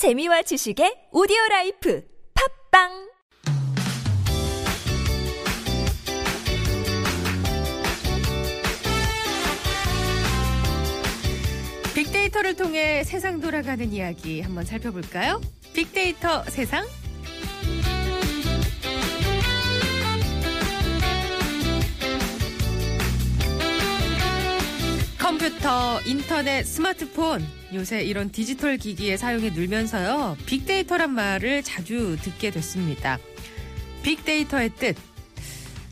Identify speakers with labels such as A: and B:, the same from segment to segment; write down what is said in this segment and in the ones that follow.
A: 재미와 지식의 오디오 라이프 팟빵
B: 빅데이터를 통해 세상 돌아가는 이야기 한번 살펴볼까요? 빅데이터 세상. 컴퓨터, 인터넷, 스마트폰 요새 이런 디지털 기기의 사용에 늘면서요. 빅데이터란 말을 자주 듣게 됐습니다. 빅데이터의 뜻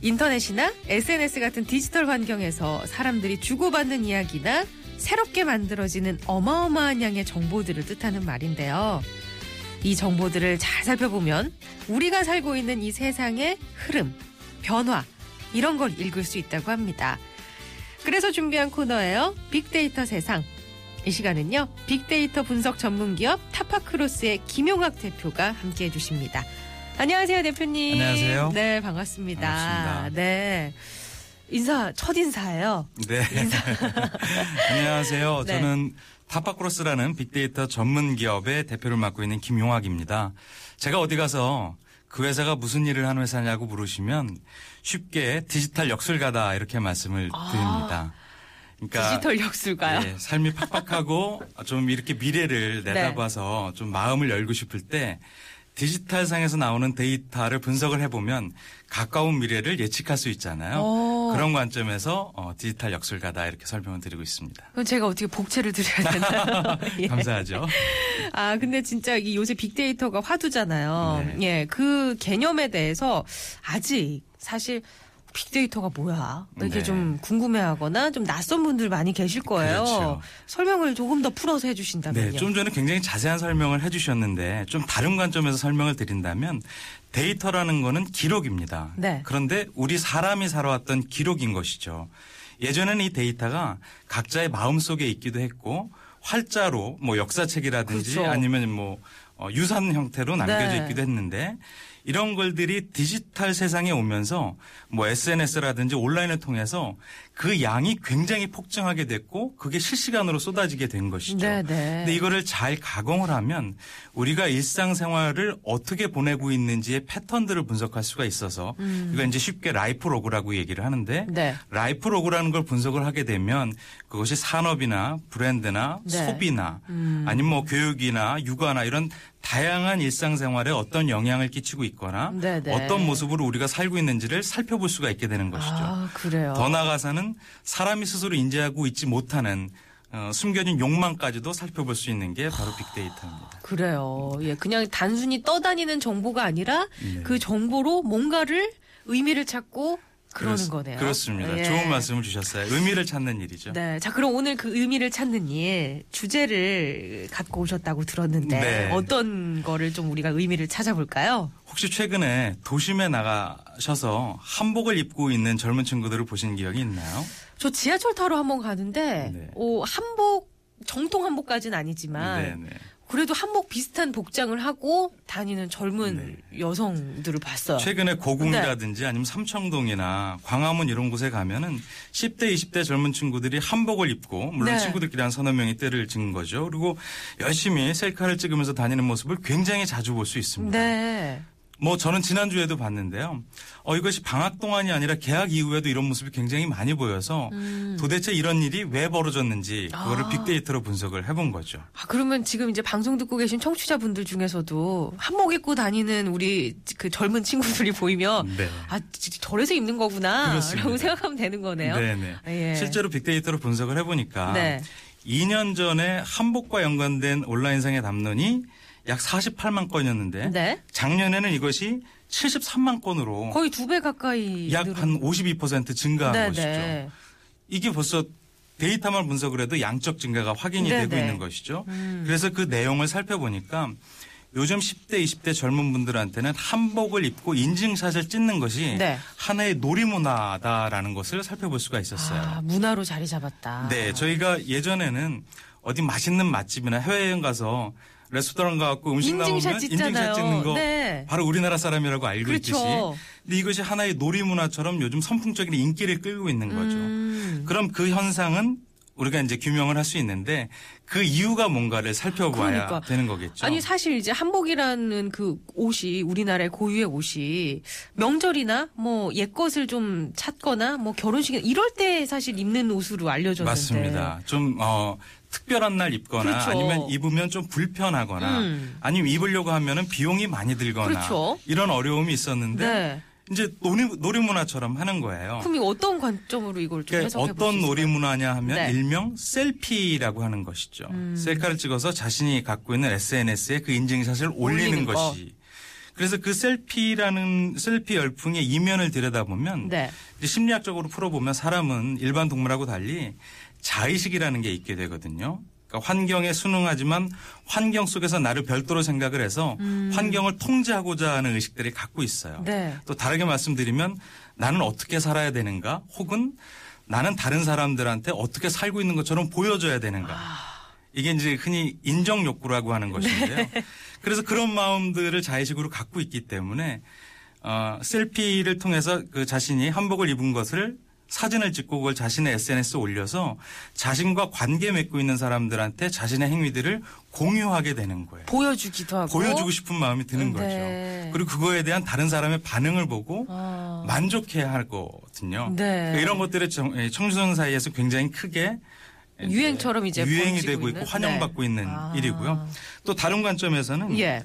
B: 인터넷이나 SNS 같은 디지털 환경에서 사람들이 주고받는 이야기나 새롭게 만들어지는 어마어마한 양의 정보들을 뜻하는 말인데요. 이 정보들을 잘 살펴보면 우리가 살고 있는 이 세상의 흐름, 변화, 이런 걸 읽을 수 있다고 합니다. 그래서 준비한 코너예요. 빅데이터 세상. 이 시간은요. 빅데이터 분석 전문 기업 타파크로스의 김용학 대표가 함께 해 주십니다. 안녕하세요, 대표님.
C: 안녕하세요.
B: 네, 반갑습니다.
C: 반갑습니다.
B: 네. 인사, 첫 인사예요.
C: 네. 안녕하세요.
B: 네.
C: 저는 타파크로스라는 빅데이터 전문 기업의 대표를 맡고 있는 김용학입니다. 제가 어디 가서 그 회사가 무슨 일을 하는 회사냐고 물으시면 쉽게 디지털 역술가다 이렇게 말씀을
B: 아,
C: 드립니다. 그러니까
B: 디지털 역술가요?
C: 예, 삶이 팍팍하고 좀 이렇게 미래를
B: 네.
C: 내다봐서 좀 마음을 열고 싶을 때 디지털 상에서 나오는 데이터를 분석을 해보면 가까운 미래를 예측할 수 있잖아요.
B: 오.
C: 그런 관점에서 어, 디지털 역술가다 이렇게 설명을 드리고 있습니다.
B: 그럼 제가 어떻게 복채를 드려야 되나요? 예.
C: 감사하죠.
B: 아, 근데 진짜 이 요새 빅데이터가 화두잖아요.
C: 네.
B: 예, 그 개념에 대해서 아직 사실 빅데이터가 뭐야? 이렇게
C: 네.
B: 좀 궁금해하거나 좀 낯선 분들 많이 계실 거예요.
C: 그렇죠.
B: 설명을 조금 더 풀어서 해주신다면요.
C: 네, 좀 전에 굉장히 자세한 설명을 해주셨는데 좀 다른 관점에서 설명을 드린다면 데이터라는 거는 기록입니다.
B: 네.
C: 그런데 우리 사람이 살아왔던 기록인 것이죠. 예전에는 이 데이터가 각자의 마음 속에 있기도 했고 활자로 뭐 역사책이라든지
B: 그렇죠.
C: 아니면 뭐 어, 유산 형태로 남겨져
B: 네.
C: 있기도 했는데 이런 걸들이 디지털 세상에 오면서 뭐 SNS라든지 온라인을 통해서 그 양이 굉장히 폭증하게 됐고 그게 실시간으로 쏟아지게 된 것이죠.
B: 네, 네.
C: 근데 이거를 잘 가공을 하면 우리가 일상생활을 어떻게 보내고 있는지의 패턴들을 분석할 수가 있어서 이거 이제 쉽게 life log라고 얘기를 하는데
B: 음. 네.
C: life log라는 걸 분석을 하게 되면 그것이 산업이나 브랜드나
B: 네.
C: 소비나
B: 음.
C: 아니면 뭐 교육이나 육아나 이런 다양한 일상생활에 어떤 영향을 끼치고 있거나
B: 네, 네.
C: 어떤 모습으로 우리가 살고 있는지를 살펴볼 수가 있게 되는 것이죠.
B: 아, 그래요.
C: 더 나아가서는 사람이 스스로 인지하고 있지 못하는 어, 숨겨진 욕망까지도 살펴볼 수 있는 게 바로 빅데이터입니다.
B: 그래요. 예, 그냥 단순히 떠다니는 정보가 아니라
C: 네.
B: 그 정보로 뭔가를 의미를 찾고 그러는
C: 그렇-
B: 거네요.
C: 그렇습니다.
B: 예.
C: 좋은 말씀을 주셨어요. 의미를 찾는 일이죠.
B: 네. 자, 그럼 오늘 그 의미를 찾는 일 주제를 갖고 오셨다고 들었는데
C: 네.
B: 어떤 거를 좀 우리가 의미를 찾아볼까요?
C: 혹시 최근에 도심에 나가셔서 한복을 입고 있는 젊은 친구들을 보신 기억이 있나요?
B: 저 지하철 타러 한번 가는데
C: 네.
B: 어, 한복 정통 한복까지는 아니지만
C: 네, 네.
B: 그래도 한복 비슷한 복장을 하고 다니는 젊은
C: 네.
B: 여성들을 봤어요.
C: 최근에
B: 네.
C: 고궁이라든지 아니면 삼청동이나 광화문 이런 곳에 가면은 10대, 20대 젊은 친구들이 한복을 입고 물론
B: 네.
C: 친구들끼리 한 서너 명이 때를 찍은 거죠. 그리고 열심히 셀카를 찍으면서 다니는 모습을 굉장히 자주 볼 수 있습니다.
B: 네.
C: 뭐 저는 지난주에도 봤는데요. 어, 이것이 방학 동안이 아니라 개학 이후에도 이런 모습이 굉장히 많이 보여서 도대체 이런 일이 왜 벌어졌는지 그거를
B: 음. 아.
C: 빅데이터로 분석을 해본 거죠.
B: 아, 그러면 지금 이제 방송 듣고 계신 청취자분들 중에서도 한복 입고 다니는 우리 그 젊은 친구들이 보이면
C: 네.
B: 아, 지- 저래서 입는 거구나.
C: 그렇습니다.
B: 라고 생각하면 되는 거네요.
C: 네네.
B: 예.
C: 실제로 빅데이터로 분석을 해보니까
B: 네.
C: 2년 전에 한복과 연관된 온라인상의 담론이 약 48만 건이었는데
B: 네.
C: 작년에는 이것이 73만 건으로
B: 거의 두 배 가까이
C: 약 한 52% 증가한
B: 네,
C: 것이죠.
B: 네.
C: 이게 벌써 데이터만 분석을 해도 양적 증가가 확인이
B: 네,
C: 되고
B: 네.
C: 있는 것이죠.
B: 음.
C: 그래서 그 내용을 살펴보니까 요즘 10대, 20대 젊은 분들한테는 한복을 입고 인증샷을 찍는 것이
B: 네.
C: 하나의 놀이문화다라는 것을 살펴볼 수가 있었어요.
B: 아, 문화로 자리 잡았다.
C: 네, 저희가 예전에는 어디 맛있는 맛집이나 해외여행 가서 레스토랑 가갖고 음식
B: 인증샷
C: 나오면
B: 찍잖아요.
C: 인증샷 찍는 거
B: 네.
C: 바로 우리나라 사람이라고 알고
B: 그렇죠.
C: 있듯이 근데 이것이 하나의 놀이 문화처럼 요즘 선풍적인 인기를 끌고 있는 거죠.
B: 음.
C: 그럼 그 현상은 우리가 이제 규명을 할 수 있는데 그 이유가 뭔가를 살펴봐야
B: 그러니까.
C: 되는 거겠죠.
B: 아니 사실 이제 한복이라는 그 옷이 우리나라의 고유의 옷이 명절이나 뭐 옛것을 좀 찾거나 뭐 결혼식 이럴 때 사실 입는 옷으로 알려졌는데
C: 맞습니다. 좀 어, 특별한 날 입거나
B: 그렇죠.
C: 아니면 입으면 좀 불편하거나
B: 음.
C: 아니면 입으려고 하면은 비용이 많이 들거나
B: 그렇죠.
C: 이런 어려움이 있었는데
B: 네.
C: 이제 놀이, 놀이문화처럼 하는 거예요.
B: 그럼 이 어떤 관점으로 이걸 좀
C: 그러니까
B: 해석해
C: 어떤? 놀이문화냐 하면
B: 네.
C: 일명 셀피라고 하는 것이죠.
B: 음.
C: 셀카를 찍어서 자신이 갖고 있는 SNS에 그 인증샷을 올리는,
B: 올리는 거.
C: 것이. 그래서 그 셀피라는 셀피 열풍의 이면을 들여다보면
B: 네.
C: 심리학적으로 풀어보면 사람은 일반 동물하고 달리 자의식이라는 게 있게 되거든요. 그러니까 환경에 순응하지만 환경 속에서 나를 별도로 생각을 해서 환경을 통제하고자 하는 의식들이 갖고 있어요.
B: 음. 네.
C: 또 다르게 말씀드리면 나는 어떻게 살아야 되는가 혹은 나는 다른 사람들한테 어떻게 살고 있는 것처럼 보여줘야 되는가. 이게 이제 흔히 인정 욕구라고 하는 것인데요. 그래서 그런 마음들을 자의식으로 갖고 있기 때문에 어, 셀피를 통해서 그 자신이 한복을 입은 것을 사진을 찍고 그걸 자신의 SNS에 올려서 자신과 관계 맺고 있는 사람들한테 자신의 행위들을 공유하게 되는 거예요.
B: 보여주기도 하고
C: 보여주고 싶은 마음이 드는
B: 네.
C: 거죠. 그리고 그거에 대한 다른 사람의 반응을 보고
B: 아.
C: 만족해야 할 거거든요.
B: 네.
C: 그러니까 이런 것들이 청- 예, 청소년 사이에서 굉장히 크게
B: 유행처럼 이제
C: 유행이 되고
B: 있는?
C: 있고 환영받고
B: 네.
C: 있는
B: 아.
C: 일이고요. 또 다른 관점에서는
B: 예.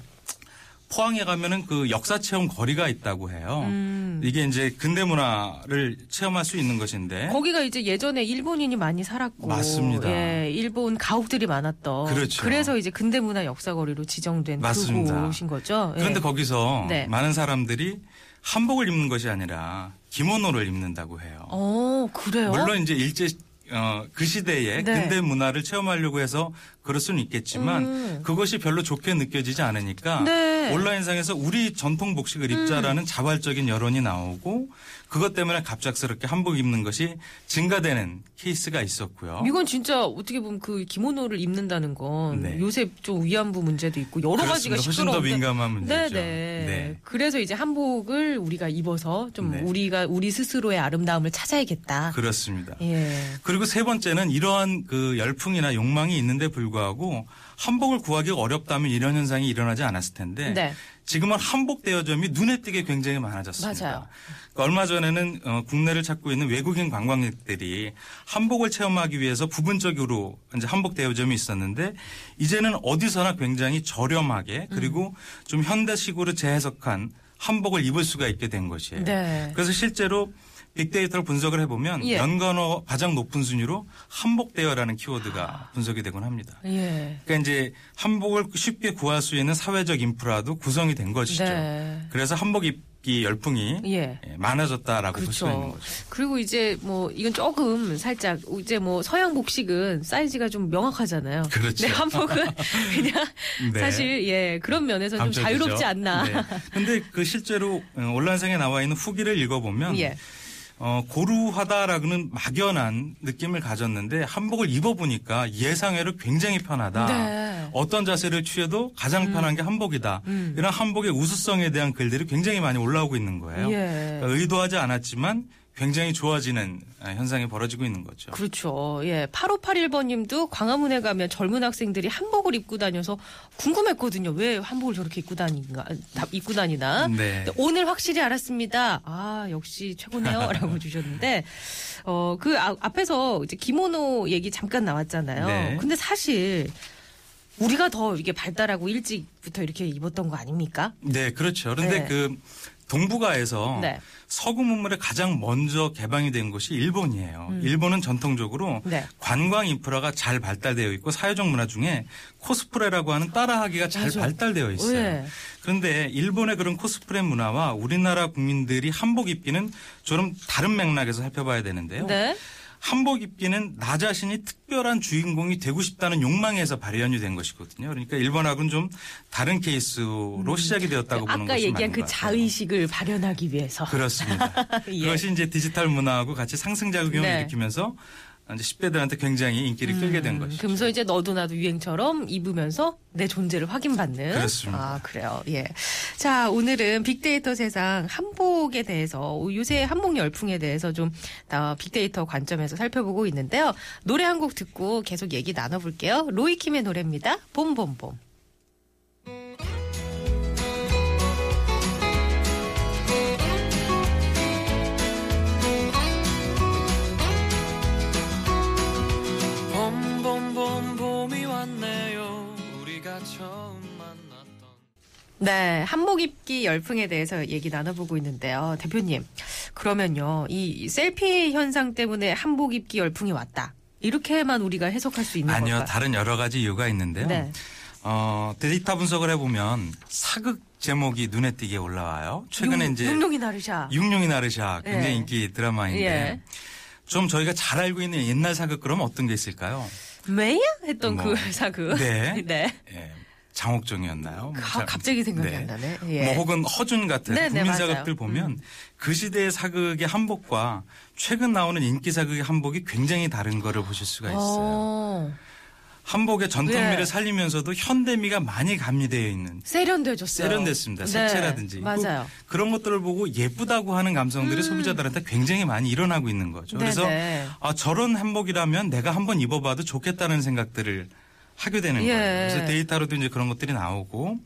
C: 포항에 가면은 그 역사 체험 거리가 있다고 해요.
B: 음.
C: 이게 이제 근대 문화를 체험할 수 있는 것인데
B: 거기가 이제 예전에 일본인이 많이 살았고,
C: 맞습니다.
B: 예, 일본 가옥들이 많았던,
C: 그렇죠.
B: 래서 이제 근대 문화 역사 거리로 지정된
C: 맞습니다.
B: 그곳인 거죠. 예.
C: 그런데 거기서
B: 네.
C: 많은 사람들이 한복을 입는 것이 아니라 기모노를 입는다고 해요.
B: 어, 그래요?
C: 물론 이제 일제 어, 그 시대에
B: 네.
C: 근대 문화를 체험하려고 해서 그럴 수는 있겠지만
B: 음.
C: 그것이 별로 좋게 느껴지지 않으니까
B: 네. 음.
C: 온라인상에서 우리 전통 복식을 입자라는 자발적인 여론이 나오고 그것 때문에 갑작스럽게 한복 입는 것이 증가되는 케이스가 있었고요.
B: 이건 진짜 어떻게 보면 그 기모노를 입는다는 건
C: 네.
B: 요새 좀 위안부 문제도 있고 여러 가지가
C: 그렇습니다. 훨씬 더 민감한 문제죠.
B: 네네.
C: 네.
B: 그래서 이제 한복을 우리가 입어서 좀
C: 네.
B: 우리가 우리 스스로의 아름다움을 찾아야겠다.
C: 그렇습니다.
B: 예.
C: 그리고 세 번째는 이러한 그 열풍이나 욕망이 있는데 불구하고 한복을 구하기가 어렵다면 이런 현상이 일어나지 않았을 텐데
B: 네.
C: 지금은 한복 대여점이 눈에 띄게 굉장히 많아졌습니다.
B: 맞아요.
C: 그러니까 얼마 전에는 어, 국내를 찾고 있는 외국인 관광객들이 한복을 체험하기 위해서 부분적으로 이제 한복 대여점이 있었는데 이제는 어디서나 굉장히 저렴하게 그리고
B: 음.
C: 좀 현대식으로 재해석한 한복을 입을 수가 있게 된 것이에요.
B: 네.
C: 그래서 실제로 빅데이터를 분석을 해보면
B: 예.
C: 연관어 가장 높은 순위로 한복 대여라는 키워드가 분석이 되곤 합니다.
B: 예.
C: 그러니까 이제 한복을 쉽게 구할 수 있는 사회적 인프라도 구성이 된 것이죠.
B: 네.
C: 그래서 한복 입 기 열풍이
B: 예.
C: 예, 많아졌다라고 볼 수가 있는
B: 그렇죠.
C: 거죠.
B: 그리고 이제 뭐 이건 조금 살짝 이제 뭐 서양 복식은 사이즈가 좀 명확하잖아요.
C: 그렇죠.
B: 네, 한복은 그냥
C: 네.
B: 사실 예 그런 면에서 좀
C: 감춰지죠.
B: 자유롭지 않나.
C: 네. 근데 그 실제로 어, 온라인상에 나와 있는 후기를 읽어보면
B: 예.
C: 어, 고루하다라고는 막연한 느낌을 가졌는데 한복을 입어보니까 예상외로 굉장히 편하다.
B: 네.
C: 어떤 자세를 취해도 가장 편한 게 한복이다.
B: 음.
C: 이런 한복의 우수성에 대한 글들이 굉장히 많이 올라오고 있는 거예요.
B: 예.
C: 그러니까 의도하지 않았지만 굉장히 좋아지는 아, 현상이 벌어지고 있는 거죠.
B: 그렇죠. 예. 8581번 님도 광화문에 가면 젊은 학생들이 한복을 입고 다녀서 궁금했거든요. 왜 한복을 저렇게 입고 다니가, 다 입고 다니나.
C: 네.
B: 오늘 확실히 알았습니다. 아, 역시 최고네요. 라고 주셨는데, 어, 그 아- 앞에서 이제 기모노 얘기 잠깐 나왔잖아요.
C: 네.
B: 근데 사실 우리가 더 이게 발달하고 일찍부터 이렇게 입었던 거 아닙니까?
C: 네, 그렇죠. 그런데
B: 네.
C: 그 동북아에서
B: 네.
C: 서구 문물에 가장 먼저 개방이 된 곳이 일본이에요. 일본은 전통적으로
B: 음. 네.
C: 관광 인프라가 잘 발달되어 있고 사회적 문화 중에 코스프레라고 하는 따라하기가 잘
B: 맞아.
C: 발달되어 있어요.
B: 네.
C: 그런데 일본의 그런 코스프레 문화와 우리나라 국민들이 한복 입기는 좀 다른 맥락에서 살펴봐야 되는데요.
B: 네.
C: 한복 입기는 나 자신이 특별한 주인공이 되고 싶다는 욕망에서 발현이 된 것이거든요. 그러니까 일본하고는 좀 다른 케이스로 시작이 되었다고 보는
B: 음. 아까
C: 것이
B: 얘기한
C: 맞는 그것 같아요.
B: 자의식을 발현하기 위해서.
C: 그렇습니다.
B: 예.
C: 그것이 이제 디지털 문화하고 같이 상승작용을
B: 네.
C: 일으키면서 이제 10대들한테 굉장히 인기를 끌게 된 것이죠.
B: 음, 그러면서 이제 너도 나도 유행처럼 입으면서 내 존재를 확인받는.
C: 그렇습니다.
B: 아, 그래요. 예. 자, 오늘은 빅데이터 세상 한복에 대해서, 요새 한복 열풍에 대해서 좀 어, 빅데이터 관점에서 살펴보고 있는데요. 노래 한 곡 듣고 계속 얘기 나눠볼게요. 로이킴의 노래입니다. 봄봄봄
D: 네,
B: 한복 입기 열풍에 대해서 얘기 나눠보고 있는데요. 대표님, 그러면요, 이 셀피 현상 때문에 한복 입기 열풍이 왔다. 이렇게만 우리가 해석할 수 있는
C: 아니요,
B: 걸까요?
C: 다른 여러 가지 이유가 있는데요.
B: 네.
C: 어, 데이터 분석을 해보면 사극 제목이 눈에 띄게 올라와요. 최근에
B: 육-
C: 이제
B: 육룡이 나르샤.
C: 육룡이 나르샤 굉장히
B: 예.
C: 인기 드라마인데
B: 예.
C: 좀 저희가 잘 알고 있는 옛날 사극 그러면 어떤 게 있을까요?
B: 메야 했던
C: 뭐,
B: 그 사극.
C: 네.
B: 네.
C: 예, 장옥정이었나요? 뭐
B: 가-
C: 잘-
B: 갑자기 생각이
C: 네.
B: 안 나네. 예.
C: 뭐 혹은 허준 같은
B: 네, 네,
C: 국민
B: 맞아요.
C: 사극들 보면 그 시대의 사극의 한복과 최근 나오는 인기 사극의 한복이 굉장히 다른 거를 보실 수가 있어요.
B: 어,
C: 한복의 전통미를
B: 네.
C: 살리면서도 현대미가 많이 가미되어 있는
B: 세련돼졌어요.
C: 세련됐습니다.
B: 네,
C: 색채라든지
B: 맞아요.
C: 그, 런 것들을 보고 예쁘다고 하는 감성들이 소비자들한테 굉장히 많이 일어나고 있는 거죠. 그래서
B: 음. 네네.
C: 아 저런 한복이라면 내가 한번 입어봐도 좋겠다는 생각들을 하게 되는
B: 예.
C: 거예요. 그래서 데이터로도 이제 그런 것들이 나오고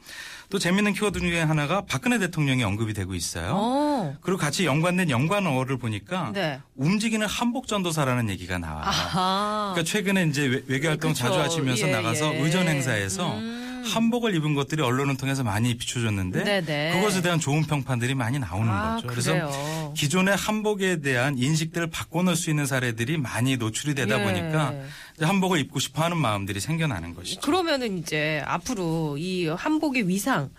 C: 또 재밌는 키워드 중에 하나가 박근혜 대통령이 언급이 되고 있어요.
B: 어.
C: 그리고 같이 연관된 연관어를 보니까
B: 네.
C: 움직이는 한복 전도사라는 얘기가 나와요.
B: 아하.
C: 그러니까 최근에 이제 외- 외교 활동
B: 그쵸.
C: 자주 하시면서
B: 예,
C: 나가서
B: 예.
C: 의전 행사에서
B: 음.
C: 한복을 입은 것들이 언론을 통해서 많이 비춰졌는데
B: 네네.
C: 그것에 대한 좋은 평판들이 많이 나오는
B: 아,
C: 거죠.
B: 그래요.
C: 그래서 기존의 한복에 대한 인식들을 바꿔놓을 수 있는 사례들이 많이 노출이 되다
B: 예.
C: 보니까 한복을 입고 싶어하는 마음들이 생겨나는 것이죠.
B: 그러면은 이제 앞으로 이 한복의 위상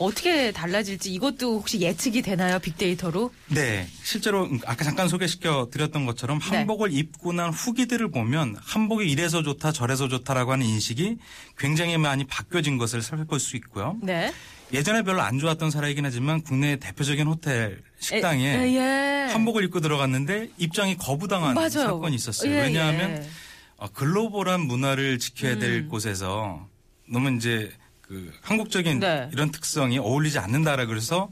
B: 어떻게 달라질지 이것도 혹시 예측이 되나요? 빅데이터로?
C: 네, 실제로 아까 잠깐 소개시켜 드렸던 것처럼
B: 네.
C: 한복을 입고 난 후기들을 보면 한복이 이래서 좋다 저래서 좋다라고 하는 인식이 굉장히 많이 바뀌어진 것을 살펴볼 수 있고요.
B: 네.
C: 예전에 별로 안 좋았던 사례이긴 하지만 국내 대표적인 호텔 식당에
B: 에, 예.
C: 한복을 입고 들어갔는데 입장이 거부당한
B: 맞아요.
C: 사건이 있었어요.
B: 예,
C: 왜냐하면
B: 예.
C: 어, 글로벌한 문화를 지켜야 될
B: 음.
C: 곳에서 너무 이제 그 한국적인
B: 네.
C: 이런 특성이 어울리지 않는다라 그래서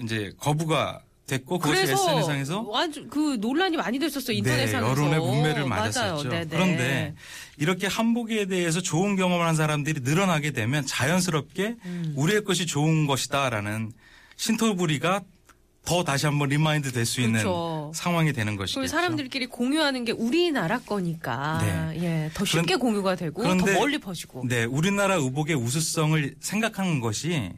C: 이제 거부가 됐고 그것이 SNS상에서
B: 완전 그 논란이 많이 됐었어요 인터넷상에서.
C: 네, 여론의 뭇매를. 맞았었죠. 그런데 이렇게 한복에 대해서 좋은 경험을 한 사람들이 늘어나게 되면 자연스럽게
B: 음.
C: 우리의 것이 좋은 것이다라는 신토불이가 더 다시 한번 remind 될 수 있는
B: 그렇죠.
C: 상황이 되는 것이죠.
B: 그 사람들끼리 공유하는 게 우리나라 거니까
C: 네.
B: 예, 더 쉽게
C: 그런-
B: 공유가 되고
C: 그런데-
B: 더 멀리 퍼지고.
C: 네, 우리나라 의복의 우수성을 생각하는 것이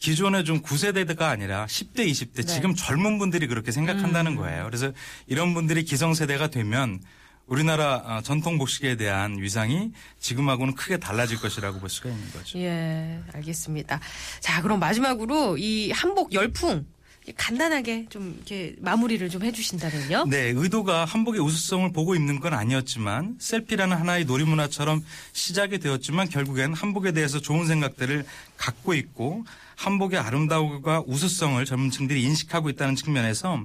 C: 기존의 좀 9세대가 아니라 10대, 20대
B: 네.
C: 지금 젊은 분들이 그렇게 생각한다는
B: 음.
C: 거예요. 그래서 이런 분들이 기성세대가 되면 우리나라 어, 전통 복식에 대한 위상이 지금하고는 크게 달라질 것이라고 볼 수가 있는 거죠.
B: 예, 알겠습니다. 자, 그럼 마지막으로 이 한복 열풍 간단하게 좀 이렇게 마무리를 좀 해주신다면요.
C: 네, 의도가 한복의 우수성을 보고 입는 건 아니었지만 셀피라는 하나의 놀이문화처럼 시작이 되었지만 결국엔 한복에 대해서 좋은 생각들을 갖고 있고 한복의 아름다움과 우수성을 젊은 층들이 인식하고 있다는 측면에서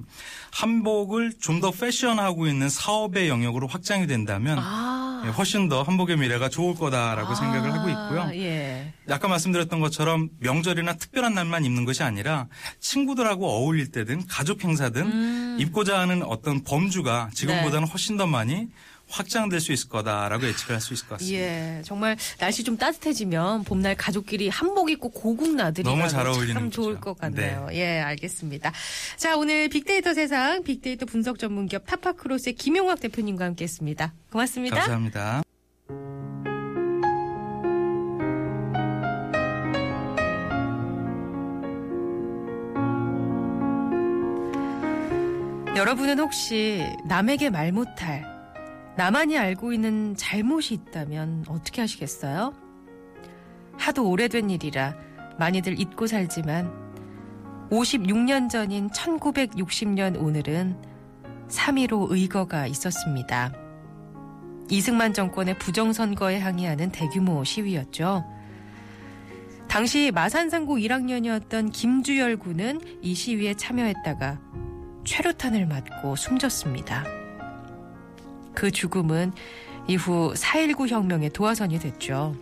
C: 한복을 좀 더 패션하고 있는 사업의 영역으로 확장이 된다면
B: 아,
C: 예, 훨씬 더 한복의 미래가 좋을 거다라고 생각을 하고 있고요.
B: 예.
C: 아까 말씀드렸던 것처럼 명절이나 특별한 날만 입는 것이 아니라 친구들하고 어울릴 때든 가족 행사든
B: 음.
C: 입고자 하는 어떤 범주가 지금보다는 훨씬 더 많이 확장될 수 있을 거다라고 예측을 할 수 있을 것 같습니다.
B: 예, 정말 날씨 좀 따뜻해지면 봄날 가족끼리 한복 입고 고국 나들이
C: 너무 잘 어울리는
B: 참
C: 거죠.
B: 좋을 것 같네요. 예, 알겠습니다. 자, 오늘 빅데이터 세상 빅데이터 분석 전문 기업 타파크로스의 김용학 대표님과 함께했습니다. 고맙습니다.
C: 감사합니다.
B: 여러분은 혹시 남에게 말 못할 나만이 알고 있는 잘못이 있다면 어떻게 하시겠어요? 하도 오래된 일이라 많이들 잊고 살지만 56년 전인 1960년 오늘은 3.15 의거가 있었습니다. 이승만 정권의 부정선거에 항의하는 대규모 시위였죠. 당시 마산상고 1학년이었던 김주열 군은 이 시위에 참여했다가 최루탄을 맞고 숨졌습니다. 그 죽음은 이후 4.19 혁명의 도화선이 됐죠.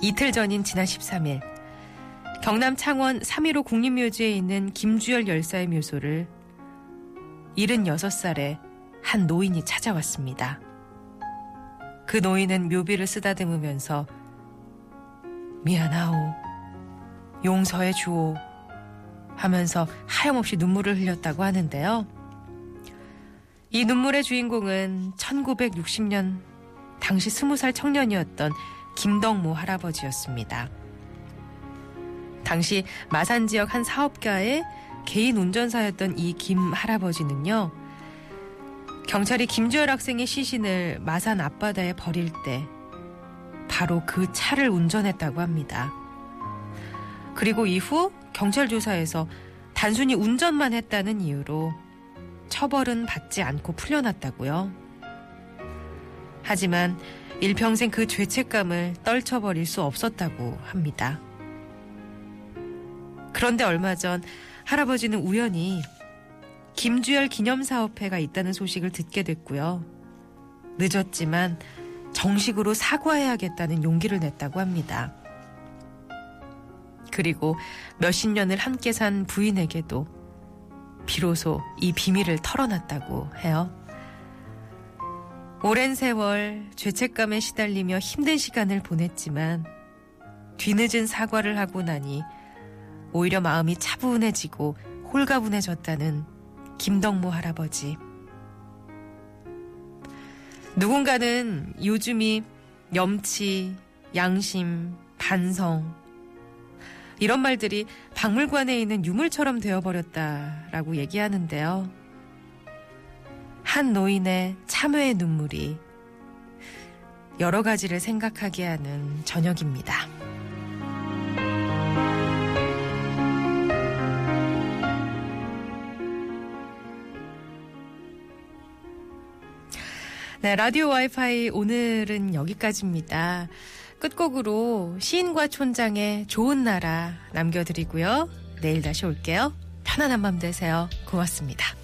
B: 이틀 전인 지난 13일 경남 창원 3.15 국립묘지에 있는 김주열 열사의 묘소를 76살의 한 노인이 찾아왔습니다. 그 노인은 묘비를 쓰다듬으면서 미안하오, 용서해 주오 하면서 하염없이 눈물을 흘렸다고 하는데요. 이 눈물의 주인공은 1960년 당시 20살 청년이었던 김덕모 할아버지였습니다. 당시 마산 지역 한 사업가의 개인 운전사였던 이 김 할아버지는요. 경찰이 김주열 학생의 시신을 마산 앞바다에 버릴 때 바로 그 차를 운전했다고 합니다. 그리고 이후 경찰 조사에서 단순히 운전만 했다는 이유로 처벌은 받지 않고 풀려났다고요. 하지만 일평생 그 죄책감을 떨쳐버릴 수 없었다고 합니다. 그런데 얼마 전 할아버지는 우연히 김주열 기념사업회가 있다는 소식을 듣게 됐고요. 늦었지만 정식으로 사과해야겠다는 용기를 냈다고 합니다. 그리고 몇십 년을 함께 산 부인에게도 비로소 이 비밀을 털어놨다고 해요. 오랜 세월 죄책감에 시달리며 힘든 시간을 보냈지만 뒤늦은 사과를 하고 나니 오히려 마음이 차분해지고 홀가분해졌다는 김덕모 할아버지. 누군가는 요즘이 염치, 양심, 반성, 이런 말들이 박물관에 있는 유물처럼 되어버렸다라고 얘기하는데요. 한 노인의 참회의 눈물이 여러 가지를 생각하게 하는 저녁입니다. 네, 라디오 와이파이 오늘은 여기까지입니다. 끝곡으로 시인과 촌장의 좋은 나라 남겨드리고요. 내일 다시 올게요. 편안한 밤 되세요. 고맙습니다.